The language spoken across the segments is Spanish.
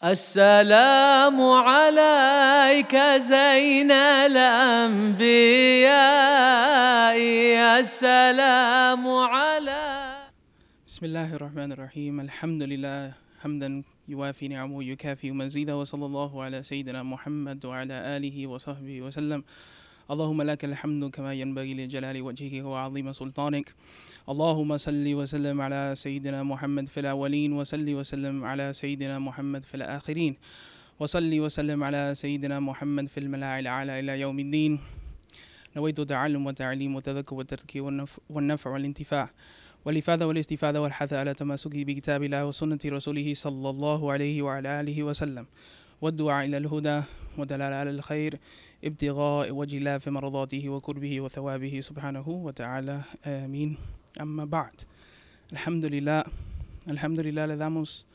السلام عليك زين الأنبياء السلام على بسم الله الرحمن الرحيم. الحمد لله حمدا يوافي نعمه ويكافي مزيدا وصلى الله على سيدنا محمد وعلى آله وصحبه وسلم. اللهم لك الحمد كما ينبغي لجلال وجهك وعظيم سلطانك. اللهم صل وسلم على سيدنا محمد في الأولين وصل وسلم على سيدنا محمد في الآخرين وصل وسلم على سيدنا محمد في الملاعي الأعلى إلى يوم الدين. نويت تعلم وتعليم وتذكر والتذكير والنف- والنفع والانتفاع. والإفادة والاستفادة والحث على تماسك بكتاب الله وسنة رسوله صلى الله عليه وعلى آله وسلم. والدعاء إلى الهدى ودلالة على الخير. ابتغاء وجه الله في مرضاته وقربه وثوابه سبحانه وتعالى آمين أما بعد الحمد لله الحمد لله le damos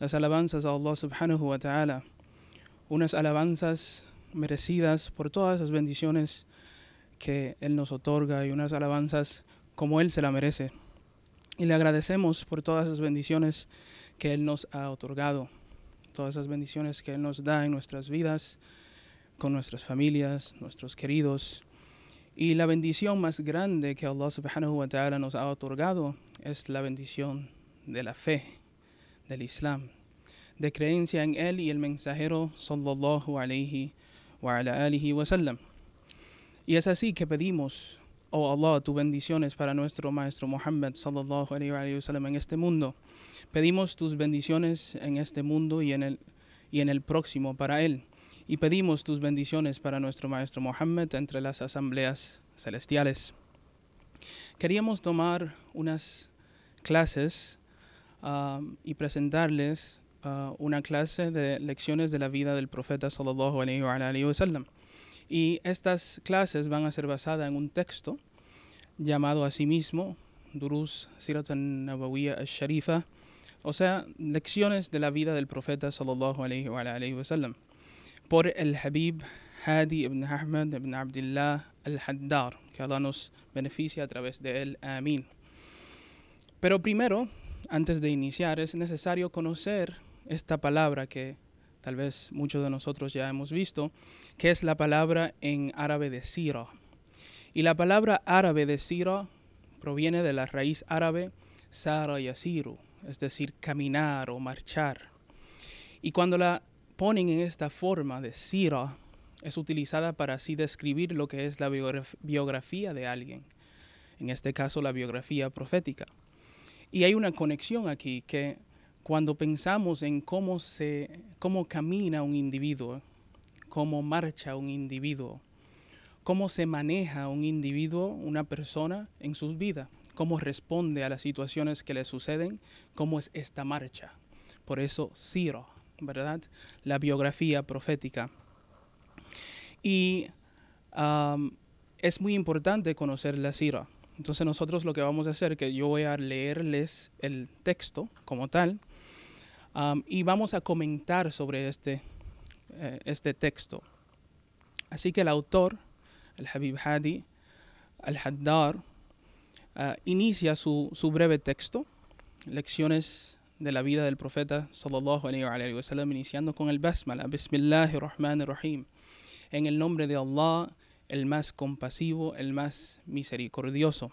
las alabanzas a Allah subhanahu wa ta'ala unas alabanzas merecidas por todas las bendiciones que Él nos otorga y unas alabanzas como Él se la merece. Y le agradecemos por todas las bendiciones que Él nos ha otorgado, todas esas bendiciones que Él nos da en nuestras vidas, con nuestras familias, nuestros queridos. Y la bendición más grande que Allah subhanahu wa ta'ala nos ha otorgado es la bendición de la fe, del Islam, de creencia en Él y el mensajero sallallahu alayhi wa ala alihi wa sallam. Y es así que pedimos, oh Allah, tus bendiciones para nuestro Maestro Muhammad sallallahu alayhi wa sallam en este mundo. Pedimos tus bendiciones en este mundo y en el, y en el próximo para Él. Y pedimos tus bendiciones para nuestro Maestro Muhammad entre las asambleas celestiales. Queríamos tomar unas clases ah, y presentarles ah, una clase de lecciones de la vida del profeta sallallahu alayhi wa. Y estas clases van a ser basadas en un texto llamado a sí mismo Durus Sirat al-Nabawiyya al-Sharifa, o sea, lecciones de la vida del profeta sallallahu alayhi wa por el Habib Hadi ibn Ahmad ibn Abdullah al-Haddar, que Allah nos beneficia a través de él. Amén. Pero primero, antes de iniciar, es necesario conocer esta palabra que tal vez muchos de nosotros ya hemos visto, que es la palabra en árabe de sira. Y la palabra árabe de sira proviene de la raíz árabe sara yasiru, es decir, caminar o marchar. Y cuando la ponen en esta forma de sira, es utilizada para así describir lo que es la biograf- biografía de alguien, en este caso la biografía profética. Y hay una conexión aquí que cuando pensamos en cómo se cómo camina un individuo, cómo marcha un individuo, cómo se maneja un individuo, una persona en sus vidas, cómo responde a las situaciones que le suceden, cómo es esta marcha. Por eso Ciro, ¿verdad? La biografía profética. Y es muy importante conocer la Sira. Entonces nosotros lo que vamos a hacer que yo voy a leerles el texto como tal y vamos a comentar sobre este, eh, este texto. Así que el autor, el Habib Hadi, al-Haddar, ah, inicia su, su breve texto, lecciones de la vida del profeta sallallahu alayhi wa sallam, iniciando con el basmala, Bismillahir Rahmanir Rahim, en el nombre de Allah, el más compasivo, el más misericordioso.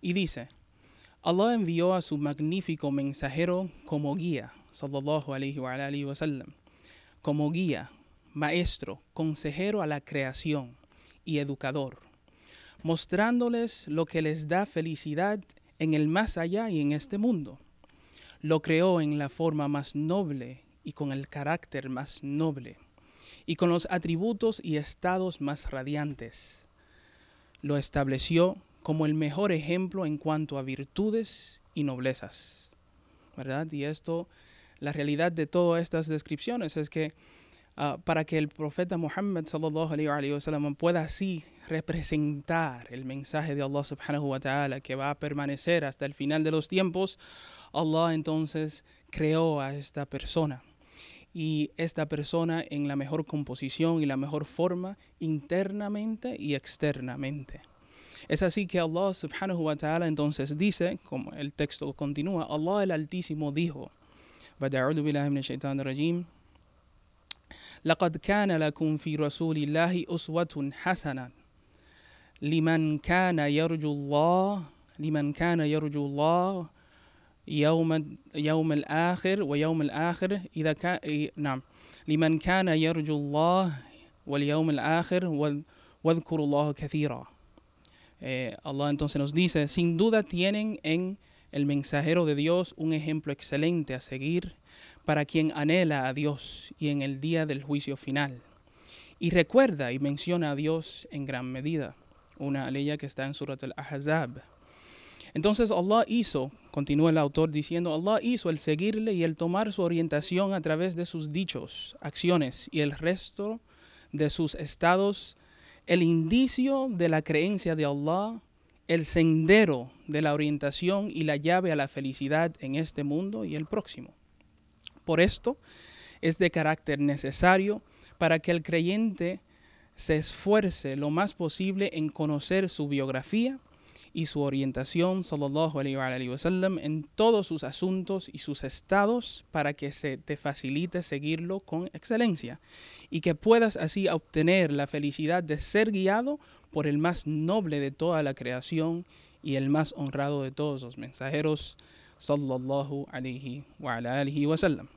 Y dice, Allah envió a su magnífico mensajero como guía, sallallahu alayhi wa como guía, maestro, consejero a la creación y educador, mostrándoles lo que les da felicidad en el más allá y en este mundo. Lo creó en la forma más noble y con el carácter más noble, y con los atributos y estados más radiantes. Lo estableció como el mejor ejemplo en cuanto a virtudes y noblezas. ¿Verdad? Y esto, la realidad de todas estas descripciones es que ah, para que el profeta Muhammad sallallahu alayhi wa sallam pueda así representar el mensaje de Allah subhanahu wa ta'ala que va a permanecer hasta el final de los tiempos, Allah entonces creó a esta persona. Y esta persona en la mejor composición y la mejor forma internamente y externamente. Es así que Allah subhanahu wa ta'ala entonces dice, como el texto continúa, Allah el Altísimo dijo, لقد كان لكم في رسول الله أسوة حسنة. لمن كان يرجو الله لمن كان يرجو الله يوم يوم الآخر ويوم الآخر إذا كان نعم. لمن كان يرجو الله واليوم الآخر واذكروا الله كثيرا. eh, Allah entonces nos dice, sin duda tienen en el mensajero de Dios un ejemplo excelente a seguir para quien anhela a Dios y en el día del juicio final. Y recuerda y menciona a Dios en gran medida, una ley que está en Surat al-Ahzab. Entonces Allah hizo, continúa el autor diciendo, Allah hizo el seguirle y el tomar su orientación a través de sus dichos, acciones y el resto de sus estados, el indicio de la creencia de Allah, el sendero de la orientación y la llave a la felicidad en este mundo y el próximo. Por esto es de carácter necesario para que el creyente se esfuerce lo más posible en conocer su biografía, y su orientación, sallallahu alayhi wa sallam, en todos sus asuntos y sus estados para que se te facilite seguirlo con excelencia y que puedas así obtener la felicidad de ser guiado por el más noble de toda la creación y el más honrado de todos los mensajeros, sallallahu alayhi wa alihi wa sallam.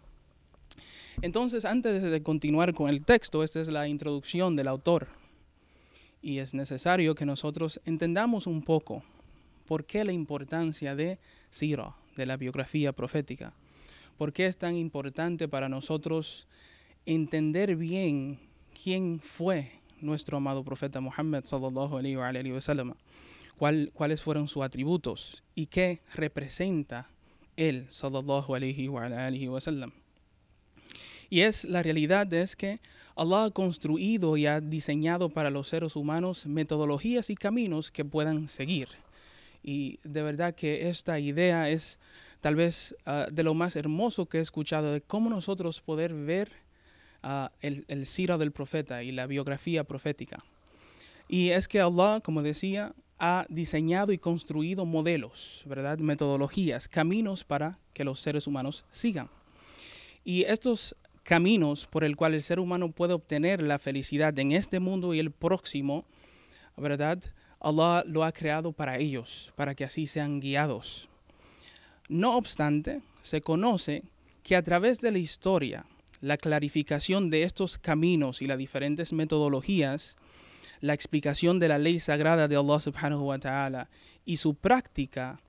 Entonces, antes de continuar con el texto, esta es la introducción del autor y es necesario que nosotros entendamos un poco por qué la importancia de Sira, de la biografía profética. ¿Por qué es tan importante para nosotros entender bien quién fue nuestro amado profeta Muhammad sallallahu alaihi wa, sallam? cuáles fueron sus atributos y qué representa él sallallahu alaihi wa, wa sallam? Y es la realidad es que Allah ha construido y ha diseñado para los seres humanos metodologías y caminos que puedan seguir. Y de verdad que esta idea es tal vez ah, de lo más hermoso que he escuchado, de cómo nosotros poder ver ah, el, el sira del profeta y la biografía profética. Y es que Allah, como decía, ha diseñado y construido modelos, ¿verdad? Metodologías, caminos para que los seres humanos sigan. Y estos caminos por el cual el ser humano puede obtener la felicidad en este mundo y el próximo, ¿verdad? Allah lo ha creado para ellos, para que así sean guiados. No obstante, se conoce que a través de la historia, la clarificación de estos caminos y las diferentes metodologías, la explicación de la ley sagrada de Allah subhanahu wa ta'ala y su práctica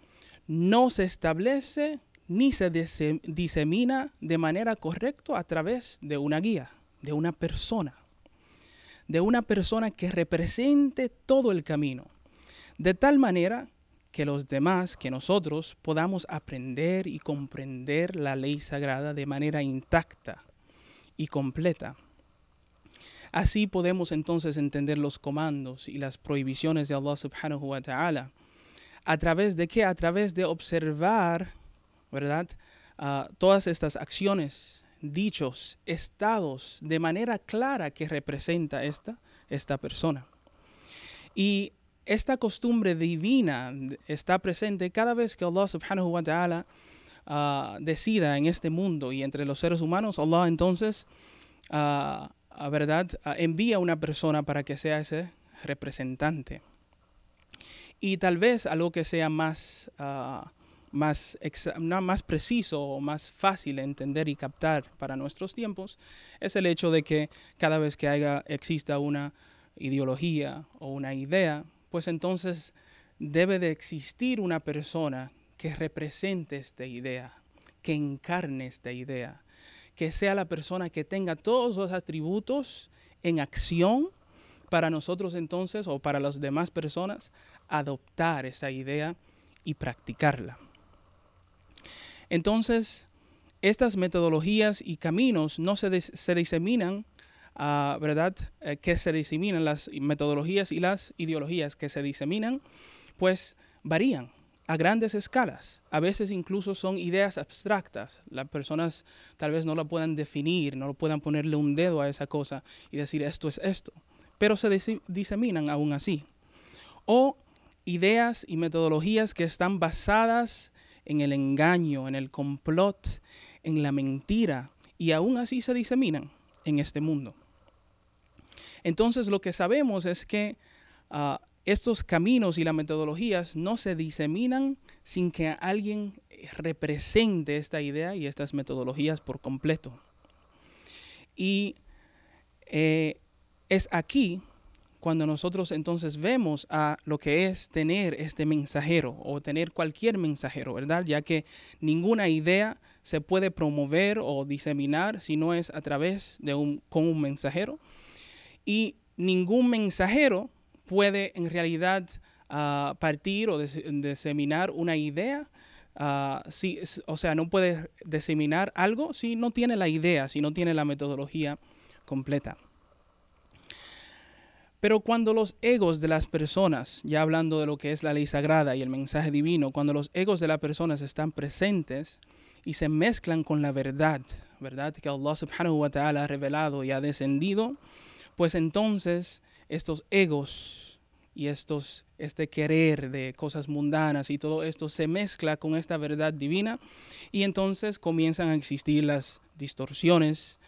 no se establece ni se disemina de manera correcta a través de una guía, de una persona, de una persona que represente todo el camino, de tal manera que los demás, que nosotros podamos aprender y comprender la ley sagrada de manera intacta y completa. Así podemos entonces entender los comandos y las prohibiciones de Allah subhanahu wa ta'ala. ¿A través de qué? A través de observar ¿verdad? Ah, todas estas acciones, dichos, estados, de manera clara que representa esta, esta persona. Y esta costumbre divina está presente cada vez que Allah subhanahu wa ta'ala ah, decida en este mundo y entre los seres humanos, Allah entonces, uh, ¿verdad? envía una persona para que sea ese representante. Y tal vez algo que sea más más, más preciso o más fácil de entender y captar para nuestros tiempos es el hecho de que cada vez que haya, exista una ideología o una idea, pues entonces debe de existir una persona que represente esta idea, que encarne esta idea, que sea la persona que tenga todos los atributos en acción para nosotros entonces o para las demás personas adoptar esa idea y practicarla. Entonces, estas metodologías y caminos no se, diseminan, uh, ¿verdad? Eh, que se diseminan las metodologías y las ideologías que se diseminan, pues varían a grandes escalas. A veces incluso son ideas abstractas. Las personas tal vez no lo puedan definir, no puedan ponerle un dedo a esa cosa y decir esto es esto, pero se diseminan aún así. O ideas y metodologías que están basadas en el engaño, en el complot, en la mentira y aún así se diseminan en este mundo. Entonces lo que sabemos es que ah, estos caminos y las metodologías no se diseminan sin que alguien represente esta idea y estas metodologías por completo. Y eh, es aquí cuando nosotros entonces vemos a lo que es tener este mensajero o tener cualquier mensajero, ¿verdad? Ya que ninguna idea se puede promover o diseminar si no es a través de un, con un mensajero. Y ningún mensajero puede en realidad ah, partir o diseminar una idea. Ah, o sea, no puede diseminar algo si no tiene la idea, si no tiene la metodología completa. Pero cuando los egos de las personas, ya hablando de lo que es la ley sagrada y el mensaje divino, cuando los egos de las personas están presentes y se mezclan con la verdad, ¿verdad? Que Allah subhanahu wa ta'ala ha revelado y ha descendido, pues entonces estos egos y estos, este querer de cosas mundanas y todo esto se mezcla con esta verdad divina y entonces comienzan a existir las distorsiones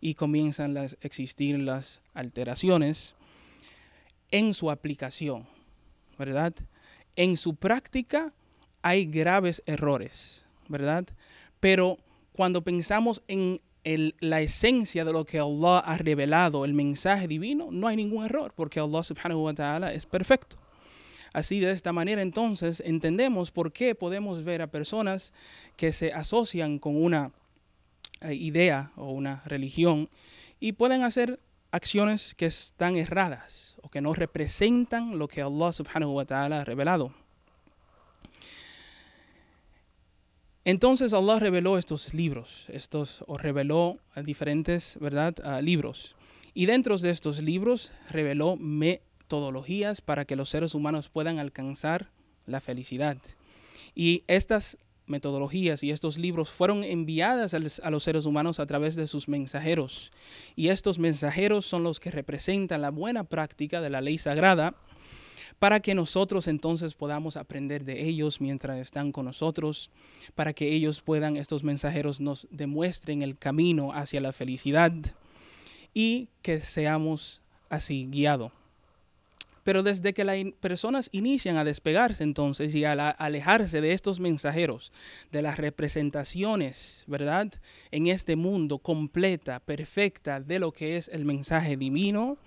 y comienzan a existir las alteraciones en su aplicación, ¿verdad? En su práctica hay graves errores, ¿verdad? Pero cuando pensamos en la esencia de lo que Allah ha revelado, el mensaje divino, no hay ningún error, porque Allah es perfecto. Así de esta manera entonces entendemos por qué podemos ver a personas que se asocian con una eh, idea o una religión y pueden hacer acciones que están erradas o que no representan lo que Allah ha revelado. Entonces Allah reveló estos libros, estos, o reveló diferentes, ¿verdad?, ah, libros. Y dentro de estos libros reveló metodologías para que los seres humanos puedan alcanzar la felicidad. Y estas metodologías y estos libros fueron enviadas a los seres humanos a través de sus mensajeros. Y estos mensajeros son los que representan la buena práctica de la ley sagrada para que nosotros entonces podamos aprender de ellos mientras están con nosotros, para que ellos puedan, estos mensajeros nos demuestren el camino hacia la felicidad y que seamos así guiados. Pero desde que las personas inician a despegarse entonces y a, alejarse de estos mensajeros, de las representaciones, ¿verdad? En este mundo completa, perfecta de lo que es el mensaje divino,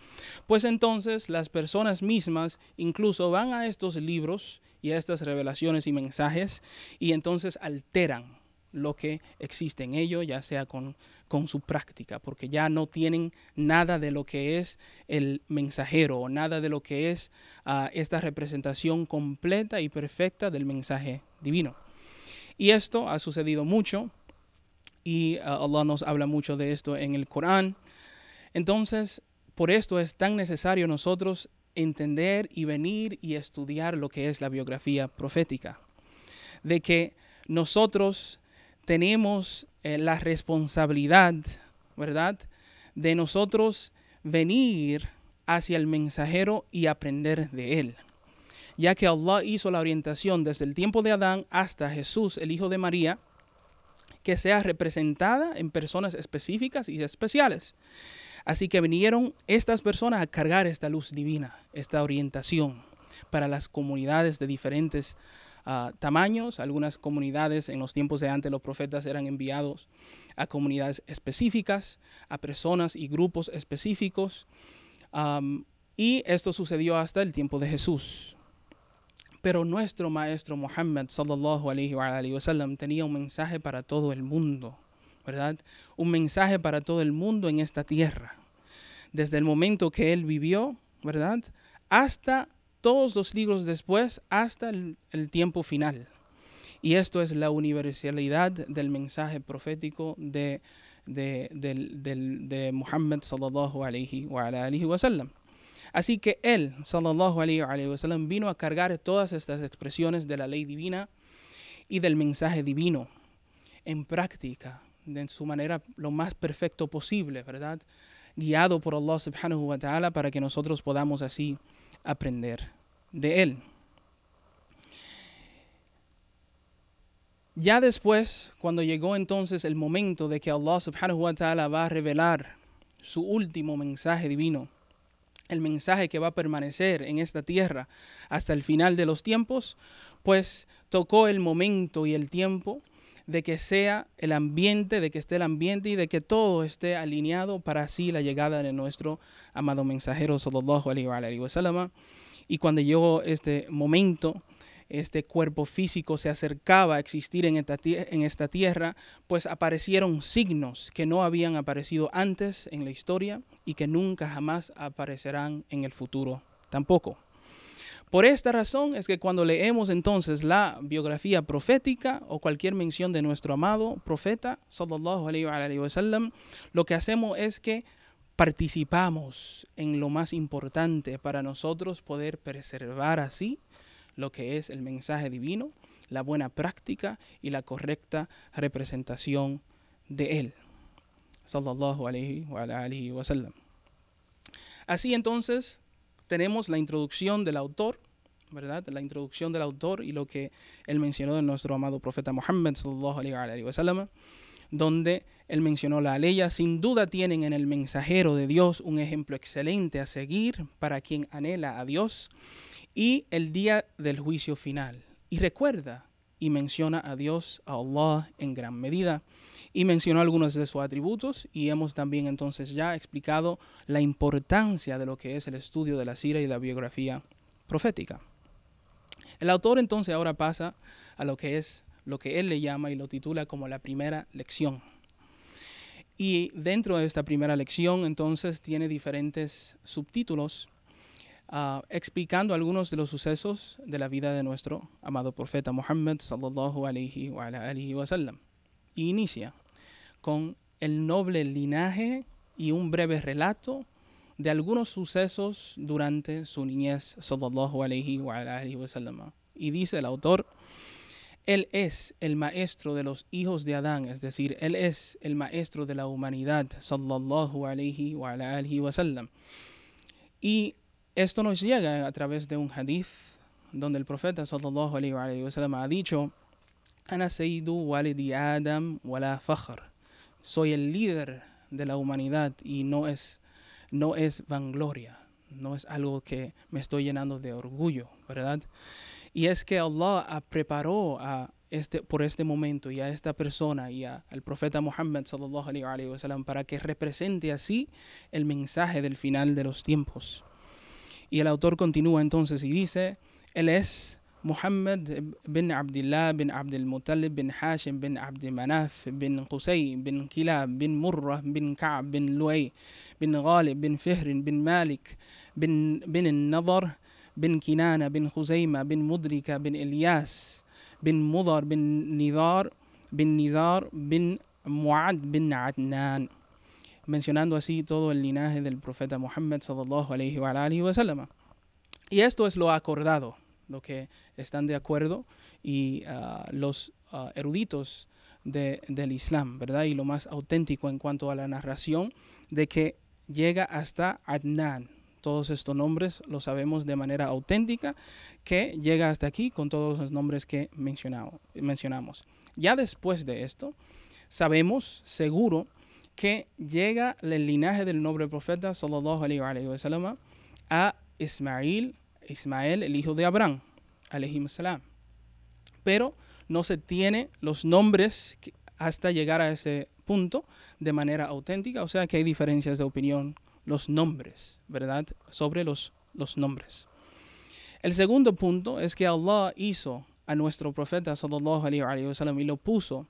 pues entonces las personas mismas incluso van a estos libros y a estas revelaciones y mensajes y entonces alteran lo que existe en ello, ya sea con, con su práctica, porque ya no tienen nada de lo que es el mensajero o nada de lo que es ah, esta representación completa y perfecta del mensaje divino. Y esto ha sucedido mucho y ah, Allah nos habla mucho de esto en el Corán. Entonces, por esto es tan necesario nosotros entender y venir y estudiar lo que es la biografía profética. De que nosotros tenemos eh, la responsabilidad, ¿verdad?, de nosotros venir hacia el mensajero y aprender de él. Ya que Allah hizo la orientación desde el tiempo de Adán hasta Jesús, el Hijo de María, que sea representada en personas específicas y especiales. Así que vinieron estas personas a cargar esta luz divina, esta orientación para las comunidades de diferentes tamaños. Algunas comunidades en los tiempos de antes los profetas eran enviados a comunidades específicas, a personas y grupos específicos. y esto sucedió hasta el tiempo de Jesús. Pero nuestro maestro Muhammad sallallahu alaihi wa sallam tenía un mensaje para todo el mundo, ¿verdad? Un mensaje para todo el mundo en esta tierra. Desde el momento que él vivió, ¿verdad? Hasta todos los libros después hasta el, tiempo final. Y esto es la universalidad del mensaje profético de, de, Muhammad sallallahu alayhi wa, alayhi. Así que él, sallallahu alayhi wa sallam, vino a cargar todas estas expresiones de la ley divina y del mensaje divino en práctica, de su manera lo más perfecto posible, ¿verdad? Guiado por Allah subhanahu wa ta'ala para que nosotros podamos así aprender de Él. Ya después, cuando llegó entonces el momento de que Allah subhanahu wa ta'ala va a revelar su último mensaje divino, el mensaje que va a permanecer en esta tierra hasta el final de los tiempos, pues tocó el momento y el tiempo de que sea el ambiente, de que esté el ambiente y de que todo esté alineado para así la llegada de nuestro amado mensajero sallallahu alaihi wa. Y cuando llegó este momento, este cuerpo físico se acercaba a existir en esta, en esta tierra, pues aparecieron signos que no habían aparecido antes en la historia y que nunca jamás aparecerán en el futuro tampoco. Por esta razón es que cuando leemos entonces la biografía profética o cualquier mención de nuestro amado profeta, sallallahu alayhi wa sallam, lo que hacemos es que participamos en lo más importante para nosotros poder preservar así lo que es el mensaje divino, la buena práctica y la correcta representación de él. Sallallahu alayhi wa, sallam. Así entonces tenemos la introducción del autor, ¿verdad? La introducción del autor y lo que él mencionó de nuestro amado profeta Muhammad donde él mencionó la ley. Sin duda tienen en el mensajero de Dios un ejemplo excelente a seguir para quien anhela a Dios y el día del juicio final. Y recuerda y menciona a Dios, a Allah en gran medida. Y mencionó algunos de sus atributos y hemos también entonces ya explicado la importancia de lo que es el estudio de la sira y la biografía profética. El autor entonces ahora pasa a lo que es lo que él le llama y lo titula como la primera lección. Y dentro de esta primera lección entonces tiene diferentes subtítulos Ah, explicando algunos de los sucesos de la vida de nuestro amado profeta Muhammad sallallahu alayhi wa, alihi wa sallam. Y inicia con el noble linaje y un breve relato de algunos sucesos durante su niñez sallallahu alayhi wa, sallam. Y dice el autor, él es el maestro de los hijos de Adán, es decir, Él es el maestro de la humanidad, sallallahu alayhi wa, alihi wa. Y esto nos llega a través de un hadith donde el profeta sallallahu alayhi wa sallam ha dicho Ana walidi Adam wala. Soy el líder de la humanidad y no es, no es vangloria, no es algo que me estoy llenando de orgullo, ¿verdad? Y es que Allah preparó a este, por este momento y a esta persona y al profeta Muhammad sallallahu alayhi wa sallam para que represente así el mensaje del final de los tiempos. Y el autor continúa entonces y dice, él es Muhammad bin Abdullah bin Abdul Muttalib bin Hashim bin Abd Manaf bin Qusay bin Kilab bin Murrah bin Ka'b bin Luay bin Ghalib bin Fihr bin Malik bin bin Nadar bin Kinana bin Khuzayma bin Mudrika bin Ilyas bin Mudar bin Nidar bin Nizar bin Muad bin Adnan mencionando así todo el linaje del profeta Muhammad sallallahu alayhi wa, alayhi wa sallam. Y esto es lo acordado, lo que están de acuerdo y uh, los uh, eruditos de, del Islam, ¿verdad? Y lo más auténtico en cuanto a la narración de que llega hasta Adnan. Todos estos nombres lo sabemos de manera auténtica, que llega hasta aquí con todos los nombres que mencionamos. Ya después de esto, sabemos seguro que llega el linaje del noble profeta sallallahu alayhi wa sallam a Ismael, Ismael, el hijo de Abraham, salam. Pero no se tiene los nombres hasta llegar a ese punto de manera auténtica, o sea que hay diferencias de opinión, los nombres, ¿verdad? Sobre los, los nombres. El segundo punto es que Allah hizo a nuestro profeta sallallahu alayhi wa sallam y lo puso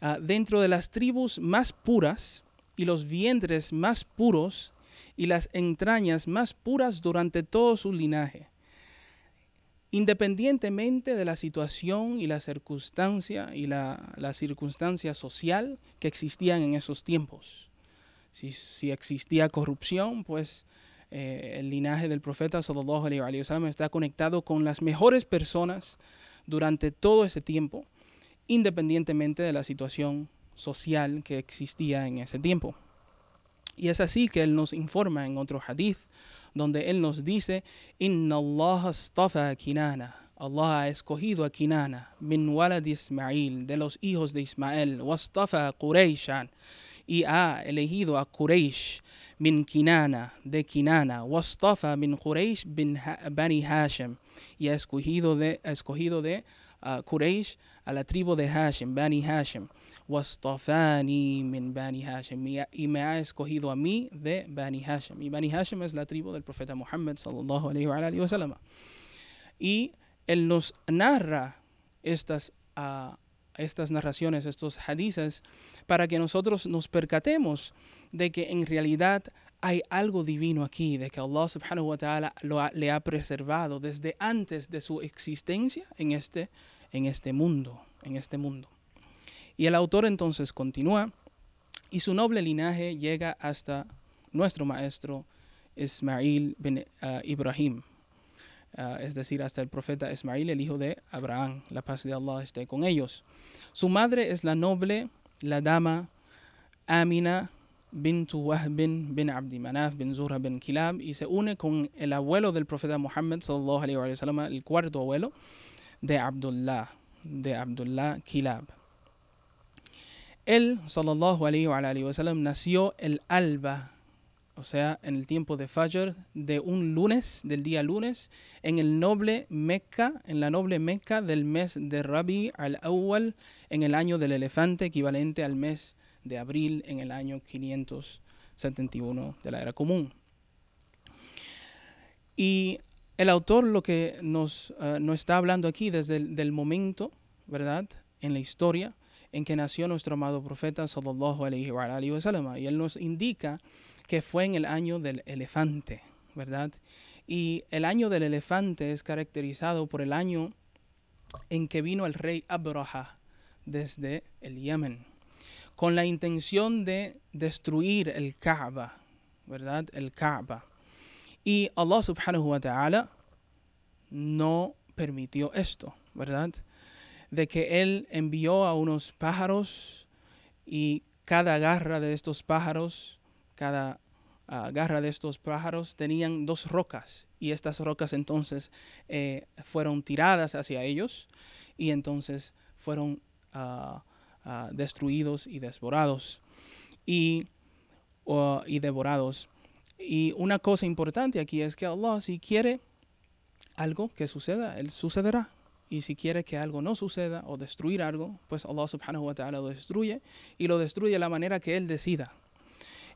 Ah, dentro de las tribus más puras y los vientres más puros y las entrañas más puras durante todo su linaje, independientemente de la situación y la circunstancia y la, circunstancia social que existían en esos tiempos. Si, existía corrupción, pues eh, el linaje del profeta sallallahu está conectado con las mejores personas durante todo ese tiempo independientemente de la situación social que existía en ese tiempo. Y es así que Él nos informa en otro hadith, donde Él nos dice, Inna Allah astafa Kinana Allah ha escogido a Kinana, min walad Ismail, de los hijos de Ismael, wastafa Quraishan, y ha elegido a Quraysh, min Kinana, de Kinana, wastafa min Quraysh bin Bani Hashem, y ha escogido de, ha escogido de uh, Quraysh a la tribu de Hashem, Bani Hashem, wastafani min Bani Hashem, y, me ha escogido a mí de Bani Hashem. Y Bani Hashem es la tribu del profeta Muhammad sallallahu alayhi wa, sallam. Y él nos narra estas, uh, estas narraciones, estos hadices, para que nosotros nos percatemos de que en realidad hay algo divino aquí, de que Allah subhanahu wa ta'ala ha, le ha preservado desde antes de su existencia en este, en este mundo, en este mundo. Y el autor entonces continúa, y su noble linaje llega hasta nuestro maestro Ismail bin uh, Ibrahim, Uh, es decir, hasta el profeta Ismail, el hijo de Abraham, la paz de Allah esté con ellos. Su madre es la noble, la dama Amina bintu Wahbin bin Abdi Manaf bin Zura bin Kilab y se une con el abuelo del profeta Muhammad sallallahu alaihi wa sallam, el cuarto abuelo de Abdullah, de Abdullah Kilab. Él, sallallahu alaihi wa sallam, nació el alba o sea, en el tiempo de Fajr, de un lunes, del día lunes, en el noble Mecca, en la noble Mecca del mes de Rabi al-Awwal, en el año del elefante, equivalente al mes de abril, en el año 571 de la era común. Y el autor lo que nos, uh, está hablando aquí desde el del momento, ¿verdad?, en la historia en que nació nuestro amado profeta, sallallahu alayhi wa, alayhi. Y él nos indica que fue en el año del elefante, ¿verdad? Y el año del elefante es caracterizado por el año en que vino el rey Abraha desde el Yemen, con la intención de destruir el Kaaba, ¿verdad? El Kaaba. Y Allah subhanahu wa ta'ala no permitió esto, ¿verdad? De que Él envió a unos pájaros y cada garra de estos pájaros cada uh, garra de estos pájaros tenían dos rocas y estas rocas entonces eh, fueron tiradas hacia ellos y entonces fueron uh, destruidos y devorados y, y devorados. Y una cosa importante aquí es que Allah si quiere algo que suceda, Él sucederá. Y si quiere que algo no suceda o destruir algo, pues Allah subhanahu wa ta'ala lo destruye y lo destruye de la manera que Él decida.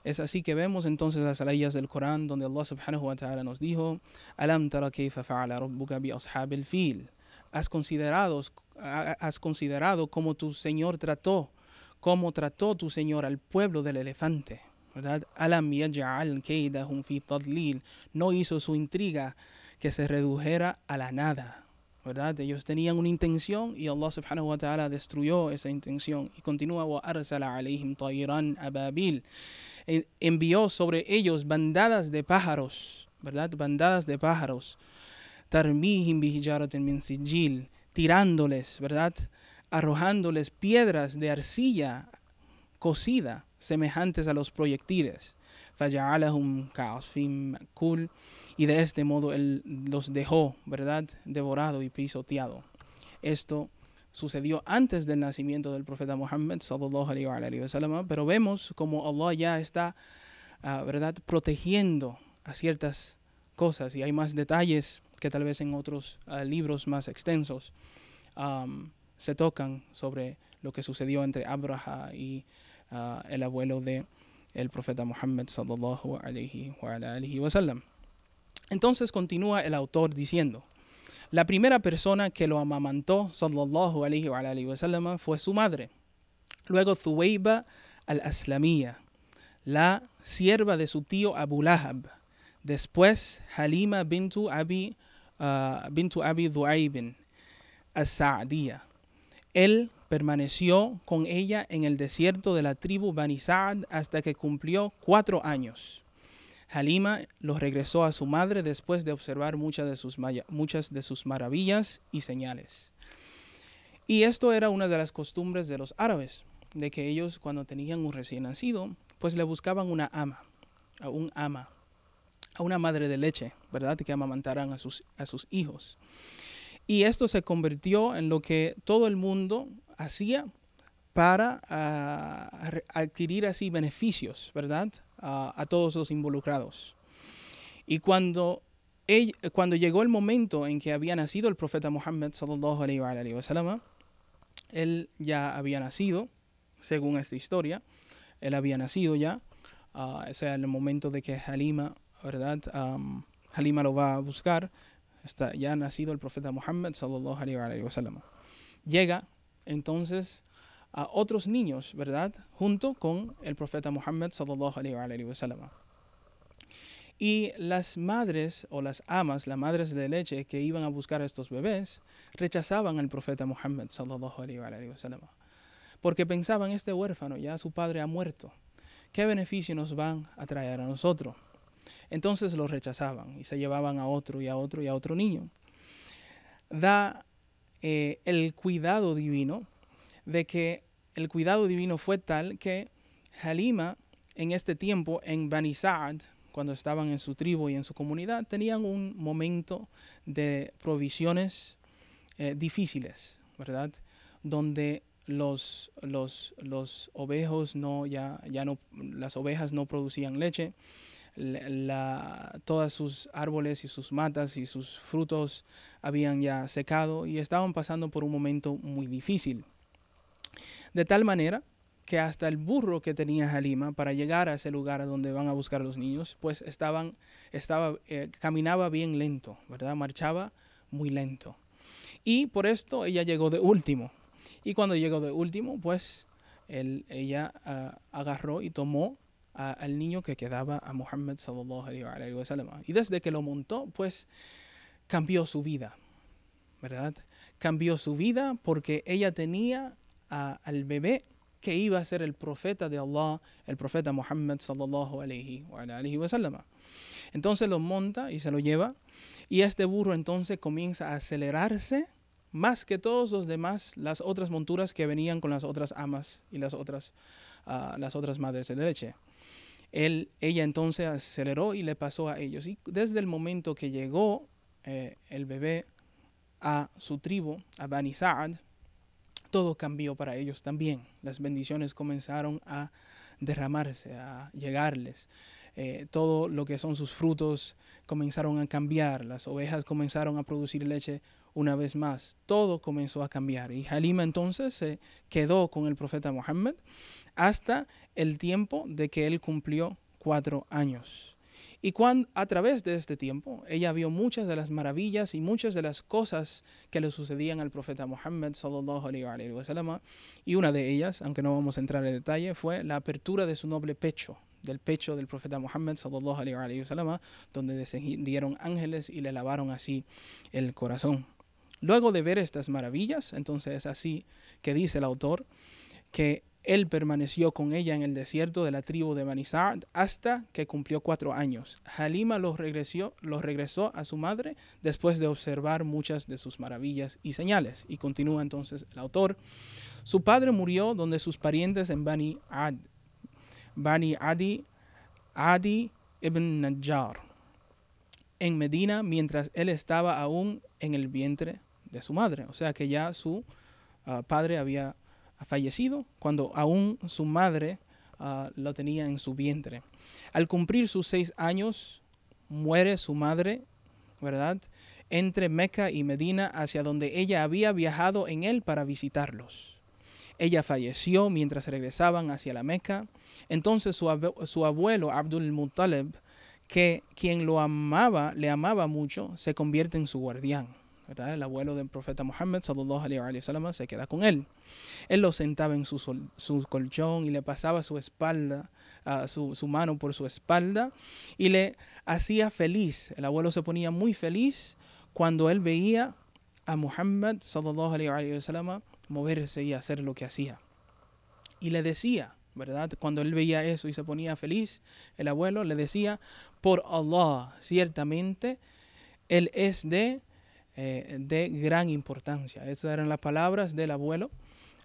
Es así que vemos entonces las leyes del Corán donde Allah subhanahu wa ta'ala nos dijo, Alam tara kayfa fa'ala rabbuka bi ashabil fil. Has considerado, has considerado cómo tu Señor trató, cómo trató tu Señor al pueblo del elefante. ¿verdad? Alam yaj'al kaydahum fi tadlil. No hizo su intriga que se redujera a la nada. ¿Verdad? Ellos tenían una intención y Allah subhanahu wa ta'ala destruyó esa intención. Y continúa, ababil envió sobre ellos bandadas de pájaros, ¿verdad? Bandadas de pájaros. Tirándoles, ¿verdad? Arrojándoles piedras de arcilla cocida, semejantes a los proyectiles. kul y de este modo él los dejó, ¿verdad? Devorado y pisoteado. Esto sucedió antes del nacimiento del profeta Muhammad sallallahu alaihi wasallam, pero vemos como Allah ya está, uh, ¿verdad?, protegiendo a ciertas cosas y hay más detalles que tal vez en otros uh, libros más extensos se tocan sobre lo que sucedió entre Abraha y uh, el abuelo de el profeta Muhammad sallallahu alaihi wasallam. Entonces continúa el autor diciendo la primera persona que lo amamantó, sallallahu alayhi wa, alayhi wa fue su madre. Luego Thuwayba al-Aslamiyya, la sierva de su tío Abu Lahab. Después Halima bintu Abi, uh, bintu Abi Duaybin as-Sa'diyya. Él permaneció con ella en el desierto de la tribu Bani Sa'd hasta que cumplió cuatro años. Halima los regresó a su madre después de observar muchas de, sus, muchas de sus maravillas y señales. Y esto era una de las costumbres de los árabes, de que ellos cuando tenían un recién nacido, pues le buscaban una ama, a un ama, a una madre de leche, ¿verdad? Que amamantaran a sus, a sus hijos. Y esto se convirtió en lo que todo el mundo hacía para ah, adquirir así beneficios, ¿verdad? A todos los involucrados. Y cuando, cuando llegó el momento en que había nacido el profeta Muhammad sallallahu él ya había nacido, según esta historia, él había nacido ya, ah, o sea, en el momento de que Halima, ¿verdad? Halima lo va a buscar, está ya nacido el profeta Muhammad sallallahu alihi wa sallam. Llega entonces a otros niños, ¿verdad? Junto con el profeta Muhammad sallallahu alaihi wa. Y las madres o las amas, las madres de leche que iban a buscar a estos bebés, rechazaban al profeta Muhammad sallallahu alaihi wa. Porque pensaban, este huérfano ya su padre ha muerto. ¿Qué beneficio nos van a traer a nosotros? Entonces lo rechazaban y se llevaban a otro y a otro y a otro niño. Da eh, el cuidado divino de que el cuidado divino fue tal que Halima en este tiempo en Bani Sa'ad, cuando estaban en su tribu y en su comunidad, tenían un momento de provisiones eh, difíciles, ¿verdad? Donde los, los, los ovejos no, ya, ya no, las ovejas no producían leche, la, la- todas sus árboles y sus matas y sus frutos habían ya secado y estaban pasando por un momento muy difícil. De tal manera que hasta el burro que tenía Halima para llegar a ese lugar a donde van a buscar los niños, pues estaban, estaba, eh, caminaba bien lento, ¿verdad? Marchaba muy lento. Y por esto ella llegó de último. Y cuando llegó de último, pues él- ella ah, agarró y tomó al niño que quedaba a Muhammad sallallahu alihi wa sallam. Y desde que lo montó, pues cambió su vida, ¿verdad? Cambió su vida porque ella tenía al bebé que iba a ser el profeta de Allah, el profeta Muhammad sallallahu alaihi wa alihi wa sallam. Entonces lo monta y se lo lleva y este burro entonces comienza a acelerarse más que todos los demás, las otras monturas que venían con las otras amas y las otras, ah, las otras madres de leche. Él, ella entonces aceleró y le pasó a ellos. Y desde el momento que llegó eh, el bebé a su tribu, a Bani Sa'ad, todo cambió para ellos también. Las bendiciones comenzaron a derramarse, a llegarles. Eh, todo lo que son sus frutos comenzaron a cambiar. Las ovejas comenzaron a producir leche una vez más. Todo comenzó a cambiar. Y Halima entonces se quedó con el profeta Muhammad hasta el tiempo de que él cumplió cuatro años. Y cuando, a través de este tiempo, ella vio muchas de las maravillas y muchas de las cosas que le sucedían al profeta Muhammad sallallahu alaihi wa y una de ellas, aunque no vamos a entrar en detalle, fue la apertura de su noble pecho, del pecho del profeta Muhammad sallallahu alaihi wa donde descendieron ángeles y le lavaron así el corazón. Luego de ver estas maravillas, entonces es así que dice el autor que él permaneció con ella en el desierto de la tribu de Bani Sa'd hasta que cumplió cuatro años. Halima los regresó, regresó a su madre después de observar muchas de sus maravillas y señales. Y continúa entonces el autor. Su padre murió donde sus parientes en Bani Adi, Adi ibn Najjar, en Medina, mientras él estaba aún en el vientre de su madre. O sea que ya su ah, padre había fallecido cuando aún su madre ah, lo tenía en su vientre. Al cumplir sus seis años, muere su madre, ¿verdad? Entre Meca y Medina, hacia donde ella había viajado en él para visitarlos. Ella falleció mientras regresaban hacia la Meca. Entonces su, abue- su abuelo Abdul Muttalib, que quien lo amaba, le amaba mucho, se convierte en su guardián. El abuelo del profeta Muhammad sallallahu alaihi wa sallam, se queda con él. Él lo sentaba en su, colchón y le pasaba su espalda, ah, su, su mano por su espalda y le hacía feliz. El abuelo se ponía muy feliz cuando él veía a Muhammad sallallahu alaihi wa sallam moverse y hacer lo que hacía. Y le decía, ¿verdad? Cuando él veía eso y se ponía feliz, el abuelo le decía, por Allah, ciertamente, él es de, eh, de gran importancia. Esas eran las palabras del abuelo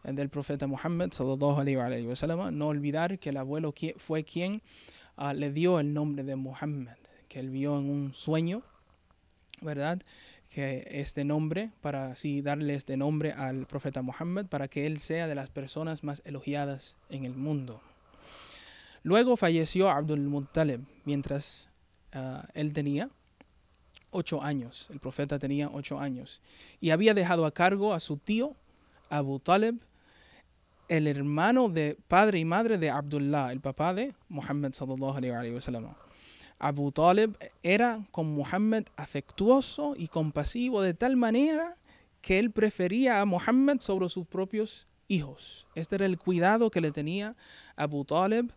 eh, del profeta Muhammad. No olvidar que el abuelo fue quien ah, le dio el nombre de Muhammad, que él vio en un sueño, ¿verdad? que este nombre, para así darle este nombre al profeta Muhammad, para que él sea de las personas más elogiadas en el mundo. Luego falleció Abdul Muttalib mientras ah, él tenía ocho años. El profeta tenía ocho años. Y había dejado a cargo a su tío, Abu Talib, el hermano de padre y madre de Abdullah, el papá de Muhammad. Abu Talib era con Muhammad afectuoso y compasivo de tal manera que él prefería a Muhammad sobre sus propios hijos. Este era el cuidado que le tenía Abu Talib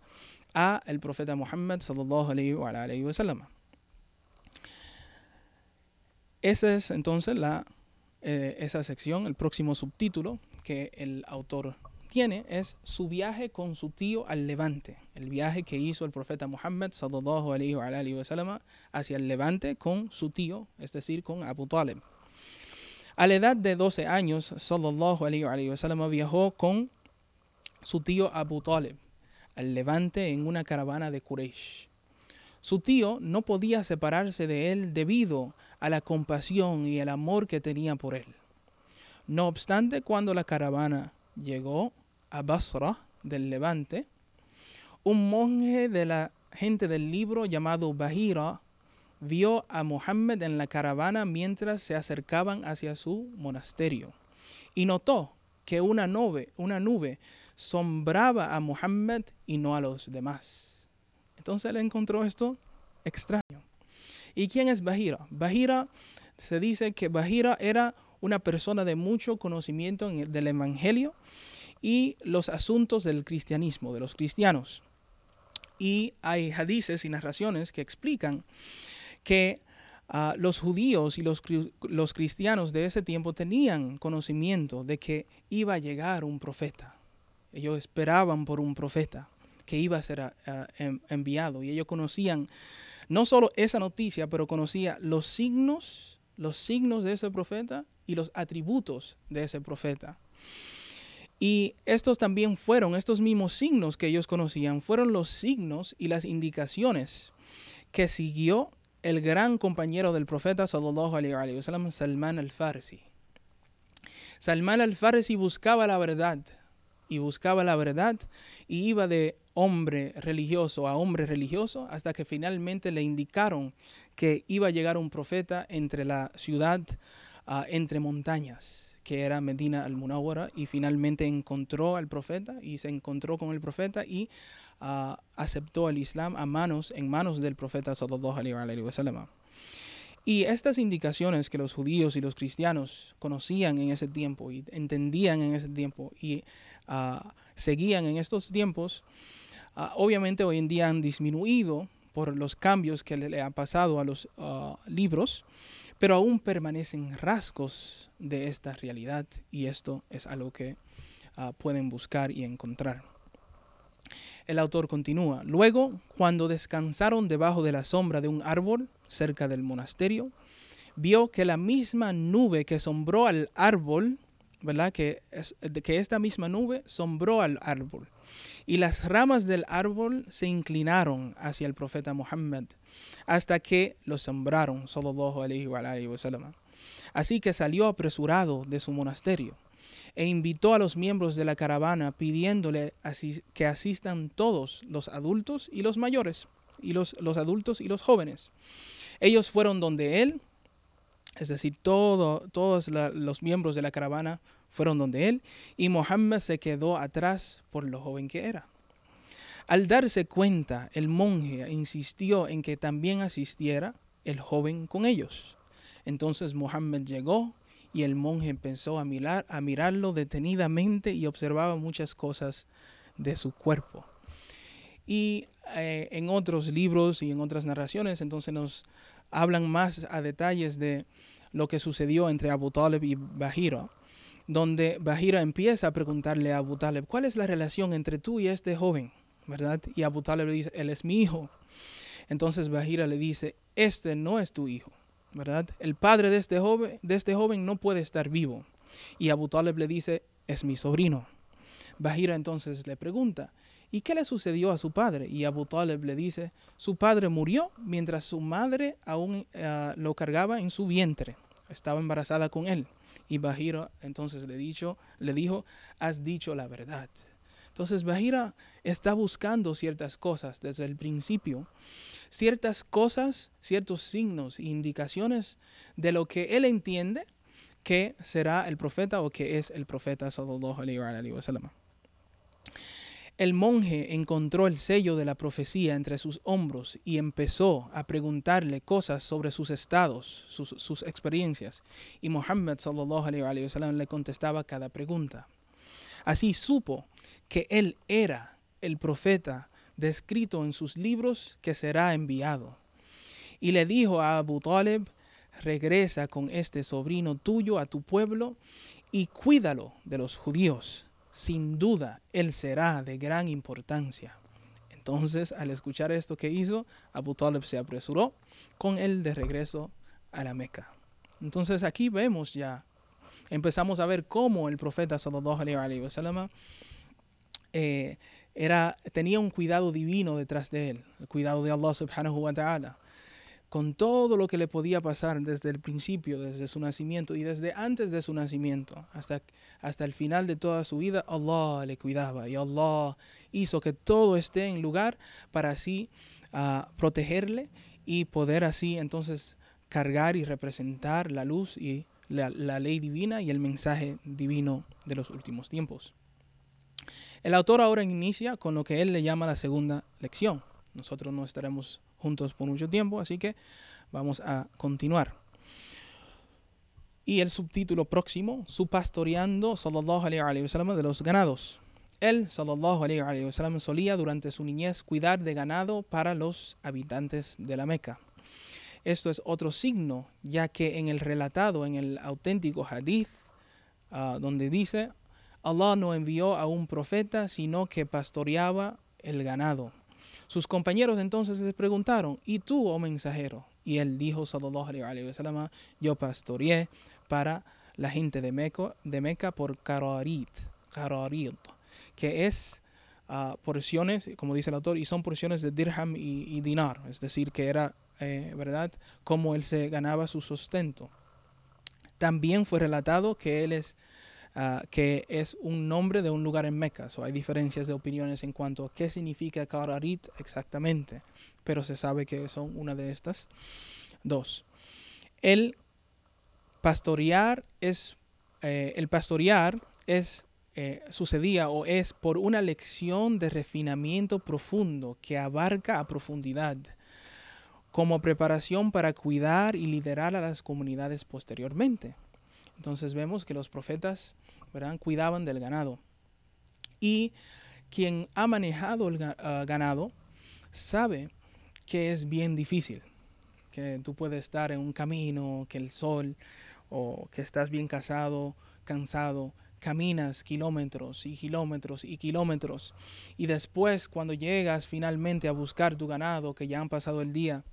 a el profeta Muhammad sallallahu alayhi wa sallam. Esa es entonces la, eh, esa sección, el próximo subtítulo que el autor tiene es su viaje con su tío al Levante, el viaje que hizo el profeta Muhammad sallallahu alayhi wa, hacia el Levante con su tío, es decir, con Abu Talib. A la edad de 12 años, sallallahu alayhi wa, sallam, viajó con su tío Abu Talib al Levante en una caravana de Quraysh. Su tío no podía separarse de él debido a la compasión y el amor que tenía por él. No obstante, cuando la caravana llegó a Basra del Levante, un monje de la gente del libro llamado Bahira vio a Muhammad en la caravana mientras se acercaban hacia su monasterio y notó que una nube, una nube sombraba a Muhammad y no a los demás. Entonces él encontró esto extraño. ¿Y quién es Bahira? Bahira se dice que Bahira era una persona de mucho conocimiento del Evangelio y los asuntos del cristianismo, de los cristianos. Y hay hadices y narraciones que explican que ah, los judíos y los, los cristianos de ese tiempo tenían conocimiento de que iba a llegar un profeta. Ellos esperaban por un profeta que iba a ser ah, ah, enviado y ellos conocían no solo esa noticia, pero conocía los signos, los signos de ese profeta y los atributos de ese profeta. Y estos también fueron, estos mismos signos que ellos conocían, fueron los signos y las indicaciones que siguió el gran compañero del profeta sallallahu alaihi Salman al-Farsi. Salman al-Farsi buscaba la verdad y buscaba la verdad y iba de hombre religioso a hombre religioso hasta que finalmente le indicaron que iba a llegar un profeta entre la ciudad, uh, entre montañas que era Medina al-Munawwara, y finalmente encontró al profeta y se encontró con el profeta y uh, aceptó el Islam a manos, en manos del profeta sallallahu alaihi. Y estas indicaciones que los judíos y los cristianos conocían en ese tiempo y entendían en ese tiempo y uh, seguían en estos tiempos, uh, obviamente hoy en día han disminuido por los cambios que le, han pasado a los libros pero aún permanecen rasgos de esta realidad y esto es algo que uh, pueden buscar y encontrar. El autor continúa, luego, cuando descansaron debajo de la sombra de un árbol cerca del monasterio, vio que la misma nube que sombró al árbol, ¿verdad? Que, es, que esta misma nube sombró al árbol. Y las ramas del árbol se inclinaron hacia el profeta Muhammad hasta que lo sembraron. Así que salió apresurado de su monasterio e invitó a los miembros de la caravana pidiéndole que asistan todos los adultos y los mayores, y los, los adultos y los jóvenes. Ellos fueron donde él, es decir, todo, todos los miembros de la caravana fueron donde él, y Mohammed se quedó atrás por lo joven que era. Al darse cuenta, el monje insistió en que también asistiera el joven con ellos. Entonces Mohammed llegó y el monje empezó a, mirar, a mirarlo detenidamente y observaba muchas cosas de su cuerpo. Y eh, en otros libros y en otras narraciones, entonces nos hablan más a detalles de lo que sucedió entre Abu Talib y Bahira, donde Bahira empieza a preguntarle a Abu Talib, ¿cuál es la relación entre tú y este joven? ¿verdad? Y Abu Talib le dice, él es mi hijo. Entonces Bahira le dice, este no es tu hijo, ¿verdad? El padre de este joven, de este joven no puede estar vivo. Y Abu Talib le dice, es mi sobrino. Bahira entonces le pregunta, ¿y qué le sucedió a su padre? Y Abu Talib le dice, su padre murió mientras su madre aún uh, lo cargaba en su vientre. estaba embarazada con él. Y Bahira entonces le, dicho, le dijo, has dicho la verdad. Entonces Bahira está buscando ciertas cosas desde el principio, ciertas cosas, ciertos signos e indicaciones de lo que él entiende que será el profeta o que es el profeta sallallahu alaihi wa. El monje encontró el sello de la profecía entre sus hombros y empezó a preguntarle cosas sobre sus estados, sus, experiencias. Y Muhammad wasallam le contestaba cada pregunta. Así supo que él era el profeta descrito en sus libros que será enviado. Y le dijo a Abu Talib, regresa con este sobrino tuyo a tu pueblo y cuídalo de los judíos sin duda él será de gran importancia. Entonces, al escuchar esto que hizo, Abu Talib se apresuró con él de regreso a la Meca. Entonces aquí vemos ya, empezamos a ver cómo el profeta sallallahu alaihi wa eh, tenía un cuidado divino detrás de él, el cuidado de Allah subhanahu wa ta'ala con todo lo que le podía pasar desde el principio, desde su nacimiento y desde antes de su nacimiento hasta, hasta el final de toda su vida, Allah le cuidaba y Allah hizo que todo esté en lugar para así ah, protegerle y poder así entonces cargar y representar la luz y la, la ley divina y el mensaje divino de los últimos tiempos. El autor ahora inicia con lo que él le llama la segunda lección. Nosotros no estaremos juntos por mucho tiempo, así que vamos a continuar. Y el subtítulo próximo, su pastoreando sallallahu alayhi wa sallam de los ganados. Él, sallallahu alayhi wa sallam, solía durante su niñez cuidar de ganado para los habitantes de la Meca. Esto es otro signo, ya que en el relatado, en el auténtico hadith, ah, donde dice, Allah no envió a un profeta, sino que pastoreaba el ganado. Sus compañeros entonces le preguntaron, ¿y tú, oh mensajero? Y él dijo, sallallahu alaihi wa sallam, yo pastoreé para la gente de Meca, de Meca por Kararit, que es uh, porciones, como dice el autor, y son porciones de dirham y, dinar, es decir, que era, eh, ¿verdad?, como él se ganaba su sustento. También fue relatado que él es Ah, que es un nombre de un lugar en Meca. So, hay diferencias de opiniones en cuanto a qué significa Kararit exactamente, pero se sabe que son una de estas dos. El pastorear es, eh, el pastorear es eh, sucedía o es por una lección de refinamiento profundo que abarca a profundidad como preparación para cuidar y liderar a las comunidades posteriormente. Entonces vemos que los profetas ¿verdad? cuidaban del ganado. Y quien ha manejado el ah, ganado sabe que es bien difícil, que tú puedes estar en un camino, que el sol, o que estás bien casado, cansado, caminas kilómetros y kilómetros y kilómetros, y después cuando llegas finalmente a buscar tu ganado, que ya han pasado el día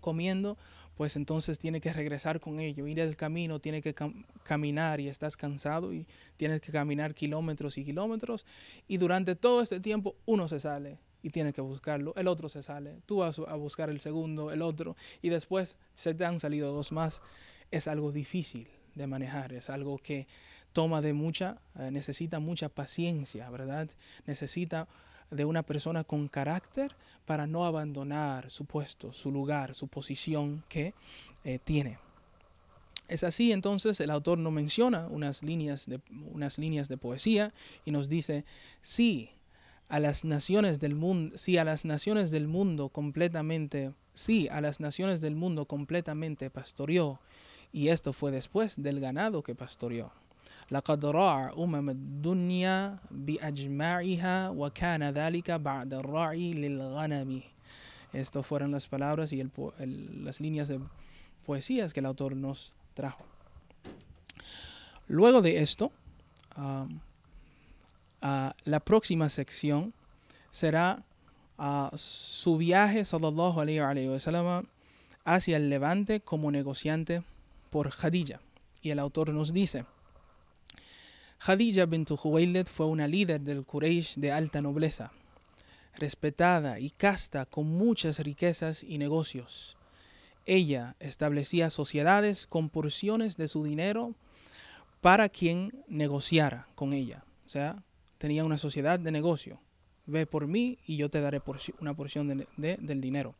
comiendo, pues entonces tiene que regresar con ello, ir el camino, tiene que caminar y estás cansado y tienes que caminar kilómetros y kilómetros y durante todo este tiempo uno se sale y tiene que buscarlo, el otro se sale, tú vas a buscar el segundo, el otro y después se te han salido dos más. Es algo difícil de manejar, es algo que toma de mucha, eh, necesita mucha paciencia, ¿verdad? Necesita de una persona con carácter para no abandonar su puesto, su lugar, su posición que eh, tiene. Es así entonces el autor nos menciona unas líneas, de, unas líneas de poesía y nos dice, sí, a las naciones del mundo, sí, a las naciones del mundo completamente, sí, a las naciones del mundo completamente pastoreó, y esto fue después del ganado que pastoreó. لقد راع أمم الدنيا بأجمعها وكان ذلك بعد الرعي للغنم Estas fueron las palabras y el, el, las líneas de poesías que el autor nos trajo. Luego de esto, um, uh, la próxima sección será uh, su viaje, sallallahu alayhi wa sallam, hacia el levante como negociante por Khadija. Y el autor nos dice, Khadija bint Khuwaylid fue una líder del Quraysh de alta nobleza, respetada y casta con muchas riquezas y negocios. ella establecía sociedades con porciones de su dinero para quien negociara con ella. O sea, tenía una sociedad de negocio. Ve por mí y yo te daré una porción del dinero.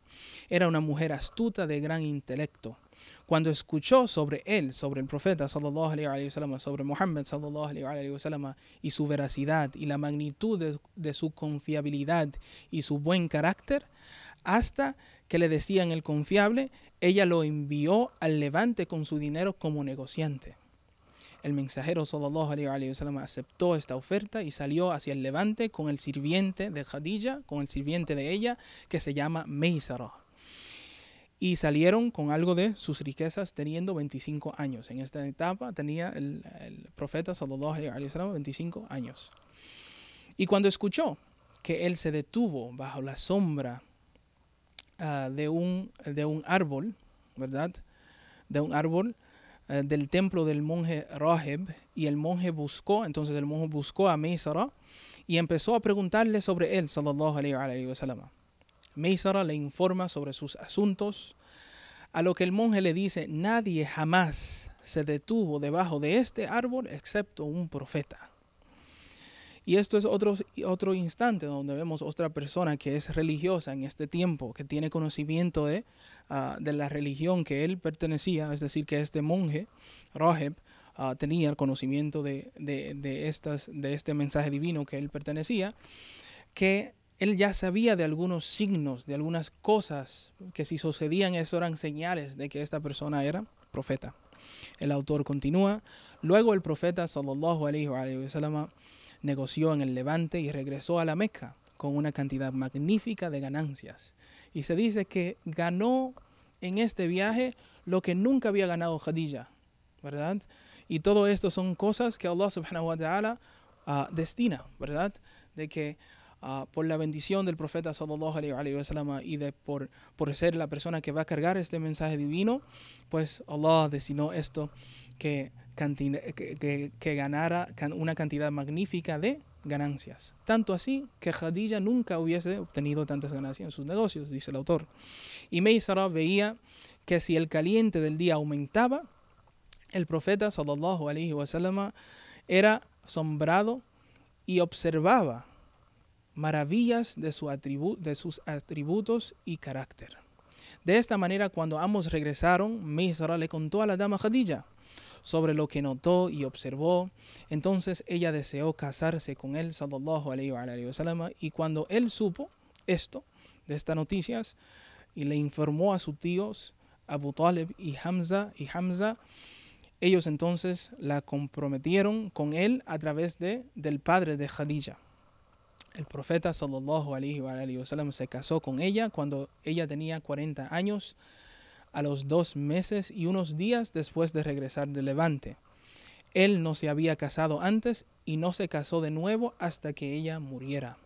Era una mujer astuta de gran intelecto. Cuando escuchó sobre él, sobre el profeta sallallahu sobre Muhammad sallallahu y su veracidad y la magnitud de su confiabilidad y su buen carácter, hasta que le decían el confiable, ella lo envió al levante con su dinero como negociante. El mensajero sallallahu aceptó esta oferta y salió hacia el levante con el sirviente de Khadija, con el sirviente de ella, que se llama Meisara. Y salieron con algo de sus riquezas teniendo 25 años. En esta etapa tenía el, profeta sallallahu alaihi wasallam 25 años. Y cuando escuchó que él se detuvo bajo la sombra Ah, de, un, de un árbol, ¿verdad? De un árbol eh, del templo del monje Raheb y el monje buscó, entonces el monje buscó a Meisara y empezó a preguntarle sobre él, sallallahu alayhi wa sallam. Meisara le informa sobre sus asuntos, a lo que el monje le dice, nadie jamás se detuvo debajo de este árbol excepto un profeta. Y esto es otro, otro instante donde vemos otra persona que es religiosa en este tiempo, que tiene conocimiento de, ah, de la religión que él pertenecía, es decir, que este monje, Raheb, ah, tenía el conocimiento de, de, estas, de este mensaje divino que él pertenecía, que él ya sabía de algunos signos, de algunas cosas que si sucedían, eso eran señales de que esta persona era profeta. El autor continúa, luego el profeta sallallahu alaihi wa sallam negoció en el Levante y regresó a la Meca con una cantidad magnífica de ganancias. Y se dice que ganó en este viaje lo que nunca había ganado Khadija, ¿verdad? Y todo esto son cosas que Allah subhanahu wa ta'ala ah, destina, ¿verdad? De que ah, por la bendición del profeta sallallahu alaihi wa y de por, por ser la persona que va a cargar este mensaje divino, pues Allah destinó esto que que, ganara una cantidad magnífica de ganancias. Tanto así que Khadija nunca hubiese obtenido tantas ganancias en sus negocios, dice el autor. Y Meisara veía que si el caliente del día aumentaba, el profeta sallallahu alaihi wasallam era asombrado y observaba maravillas de, su de sus atributos y carácter. De esta manera, cuando ambos regresaron, Meisara le contó a la dama Khadija sobre lo que notó y observó. Entonces ella deseó casarse con él, sallallahu alayhi wa, sallam, y cuando él supo esto, de estas noticias, y le informó a sus tíos, Abu Talib y Hamza, y Hamza, ellos entonces la comprometieron con él a través de, del padre de Khadija. El profeta sallallahu alayhi wa, se casó con ella cuando ella tenía 40 años a los dos meses y unos días después de regresar de Levante. Él no se había casado antes y no se casó de nuevo hasta que ella muriera.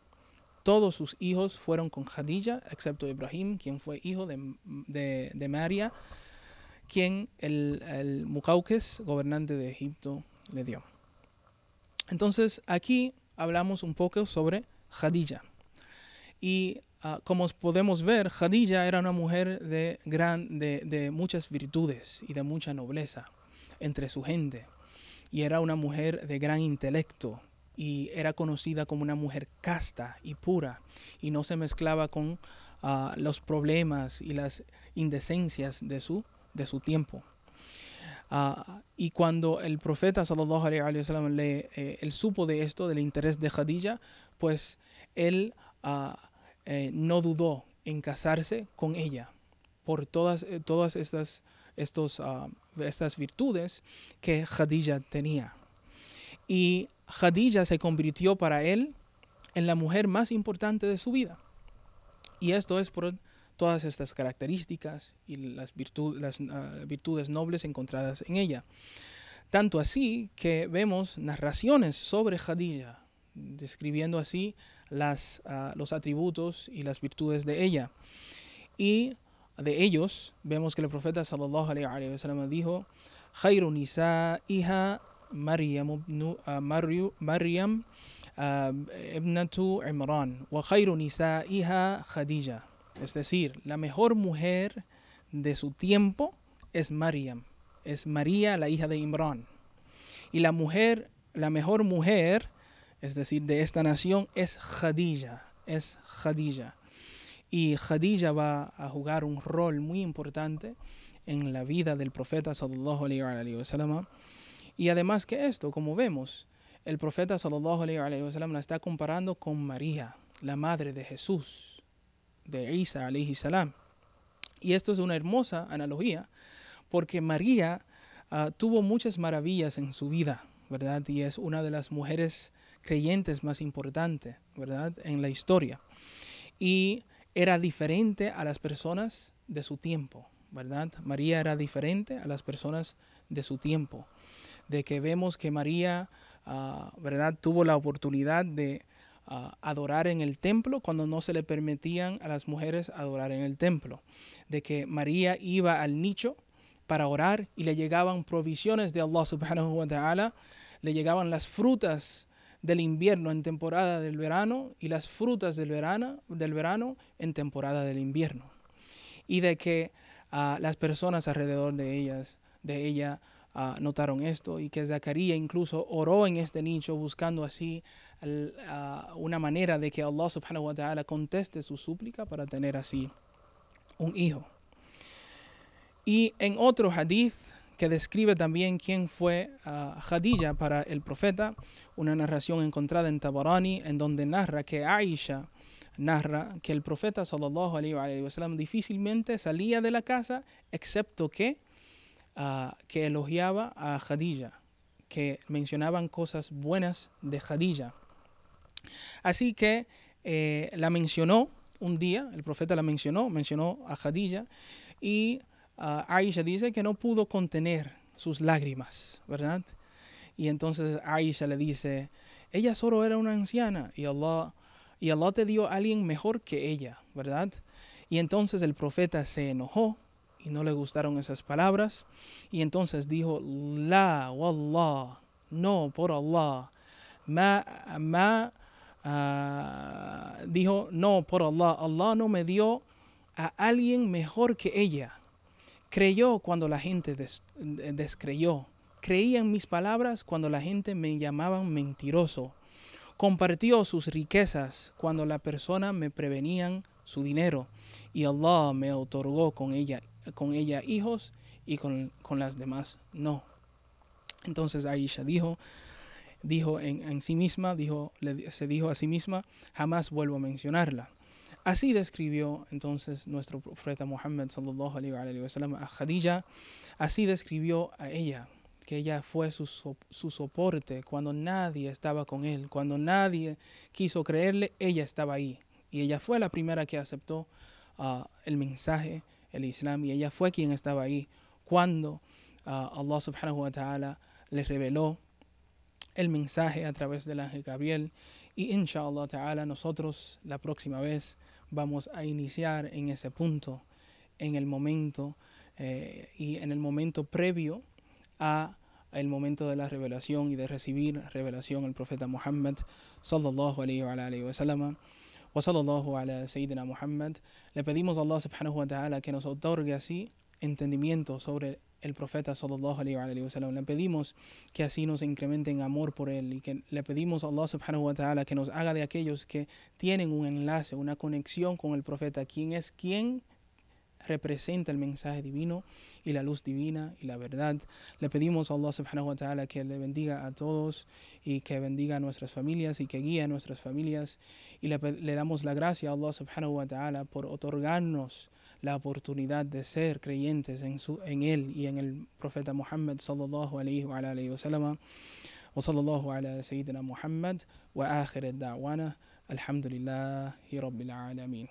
Todos sus hijos fueron con Khadija, excepto Ibrahim, quien fue hijo de, María, quien el, el gobernante de Egipto, le dio. Entonces aquí hablamos un poco sobre Khadija. Y Ah, como podemos ver, Khadija era una mujer de, gran, de, muchas virtudes y de mucha nobleza entre su gente. Y era una mujer de gran intelecto y era conocida como una mujer casta y pura y no se mezclaba con ah, los problemas y las indecencias de su, de su tiempo. Ah, y cuando el profeta sallallahu le eh, él supo de esto del interés de Khadija, pues él eh, no dudó en casarse con ella por todas, eh, todas estas, estos, ah, estas virtudes que Khadija tenía. Y Khadija se convirtió para él en la mujer más importante de su vida. Y esto es por todas estas características y las, ah, virtudes nobles encontradas en ella. Tanto así que vemos narraciones sobre Khadija, describiendo así las, ah, los atributos y las virtudes de ella. Y de ellos vemos que el profeta sallallahu wasallam dijo, "Khairu hija Maryam ah, Maryam ibnatu Imran wa khairu hija Khadija." Es decir, la mejor mujer de su tiempo es Mariam, es María, la hija de Imran. Y la mujer, la mejor mujer, es decir, de esta nación, es Khadija, es Khadija. Y Khadija va a jugar un rol muy importante en la vida del profeta sallallahu alaihi wa sallam. Y además que esto, como vemos, el profeta sallallahu alaihi wa sallam la está comparando con María, la madre de Jesús, de Isa alaihi salam. Y esto es una hermosa analogía porque María uh, tuvo muchas maravillas en su vida, ¿verdad? Y es una de las mujeres creyentes más importantes, ¿verdad? En la historia. Y era diferente a las personas de su tiempo, ¿verdad? María era diferente a las personas de su tiempo. De que vemos que María, uh, ¿verdad? Tuvo la oportunidad de adorar en el templo cuando no se le permitían a las mujeres adorar en el templo. De que María iba al nicho para orar y le llegaban provisiones de Allah subhanahu wa ta'ala, le llegaban las frutas del invierno en temporada del verano y las frutas del verano, del verano en temporada del invierno. Y de que uh, las personas alrededor de ellas, de ella, uh, notaron esto y que Zacarías incluso oró en este nicho buscando así una manera de que Allah subhanahu wa ta'ala conteste su súplica para tener así un hijo. Y en otro hadith que describe también quién fue uh, Khadija para el profeta, una narración encontrada en Tabarani, en donde narra que Aisha narra que el profeta sallallahu alaihi wasallam difícilmente salía de la casa excepto que uh, que elogiaba a Khadija, que mencionaban cosas buenas de Khadija. Así que eh, la mencionó un día, el profeta la mencionó, mencionó a Khadija y uh, Aisha dice que no pudo contener sus lágrimas, ¿verdad? Y entonces Aisha le dice, ella solo era una anciana y Allah, y Allah te dio a alguien mejor que ella, ¿verdad? Y entonces el profeta se enojó y no le gustaron esas palabras y entonces dijo, la, wallah, no, por Allah, ma, ma, uh, dijo, no, por Allah, Allah no me dio a alguien mejor que ella. Creyó cuando la gente des descreyó. Creía en mis palabras cuando la gente me llamaban mentiroso. Compartió sus riquezas cuando la persona me prevenían su dinero. Y Allah me otorgó con ella, con ella hijos y con, con las demás no. Entonces Aisha dijo, dijo en, en sí misma, dijo, se dijo a sí misma, jamás vuelvo a mencionarla. Así describió entonces nuestro profeta Muhammad sallallahu alaihi wa sallam a Khadija, así describió a ella, que ella fue su, su, soporte cuando nadie estaba con él, cuando nadie quiso creerle, ella estaba ahí. Y ella fue la primera que aceptó uh, el mensaje, el Islam, y ella fue quien estaba ahí cuando uh, Allah subhanahu wa ta'ala le reveló el mensaje a través del ángel Gabriel. Y inshallah ta'ala nosotros la próxima vez vamos a iniciar en ese punto, en el momento eh, y en el momento previo a el momento de la revelación y de recibir revelación el profeta Muhammad sallallahu alayhi wa alayhi wa sallam sayyidina Muhammad. Le pedimos a Allah subhanahu wa ta'ala que nos otorgue así entendimiento sobre el profeta sallallahu alaihi wa sallam. Le pedimos que así nos incremente en amor por él y que le pedimos a Allah subhanahu wa ta'ala que nos haga de aquellos que tienen un enlace, una conexión con el profeta, quien es quien representa el mensaje divino y la luz divina y la verdad. Le pedimos a Allah subhanahu wa ta'ala que le bendiga a todos y que bendiga a nuestras familias y que guíe a nuestras familias. Y le, le damos la gracia a Allah subhanahu wa ta'ala por otorgarnos la oportunidad de ser creyentes en, su, en él y en el profeta Muhammad sallallahu alayhi wa alayhi wa sallam. وصلى الله على سيدنا محمد وآخر الدعوانا الحمد لله رب العالمين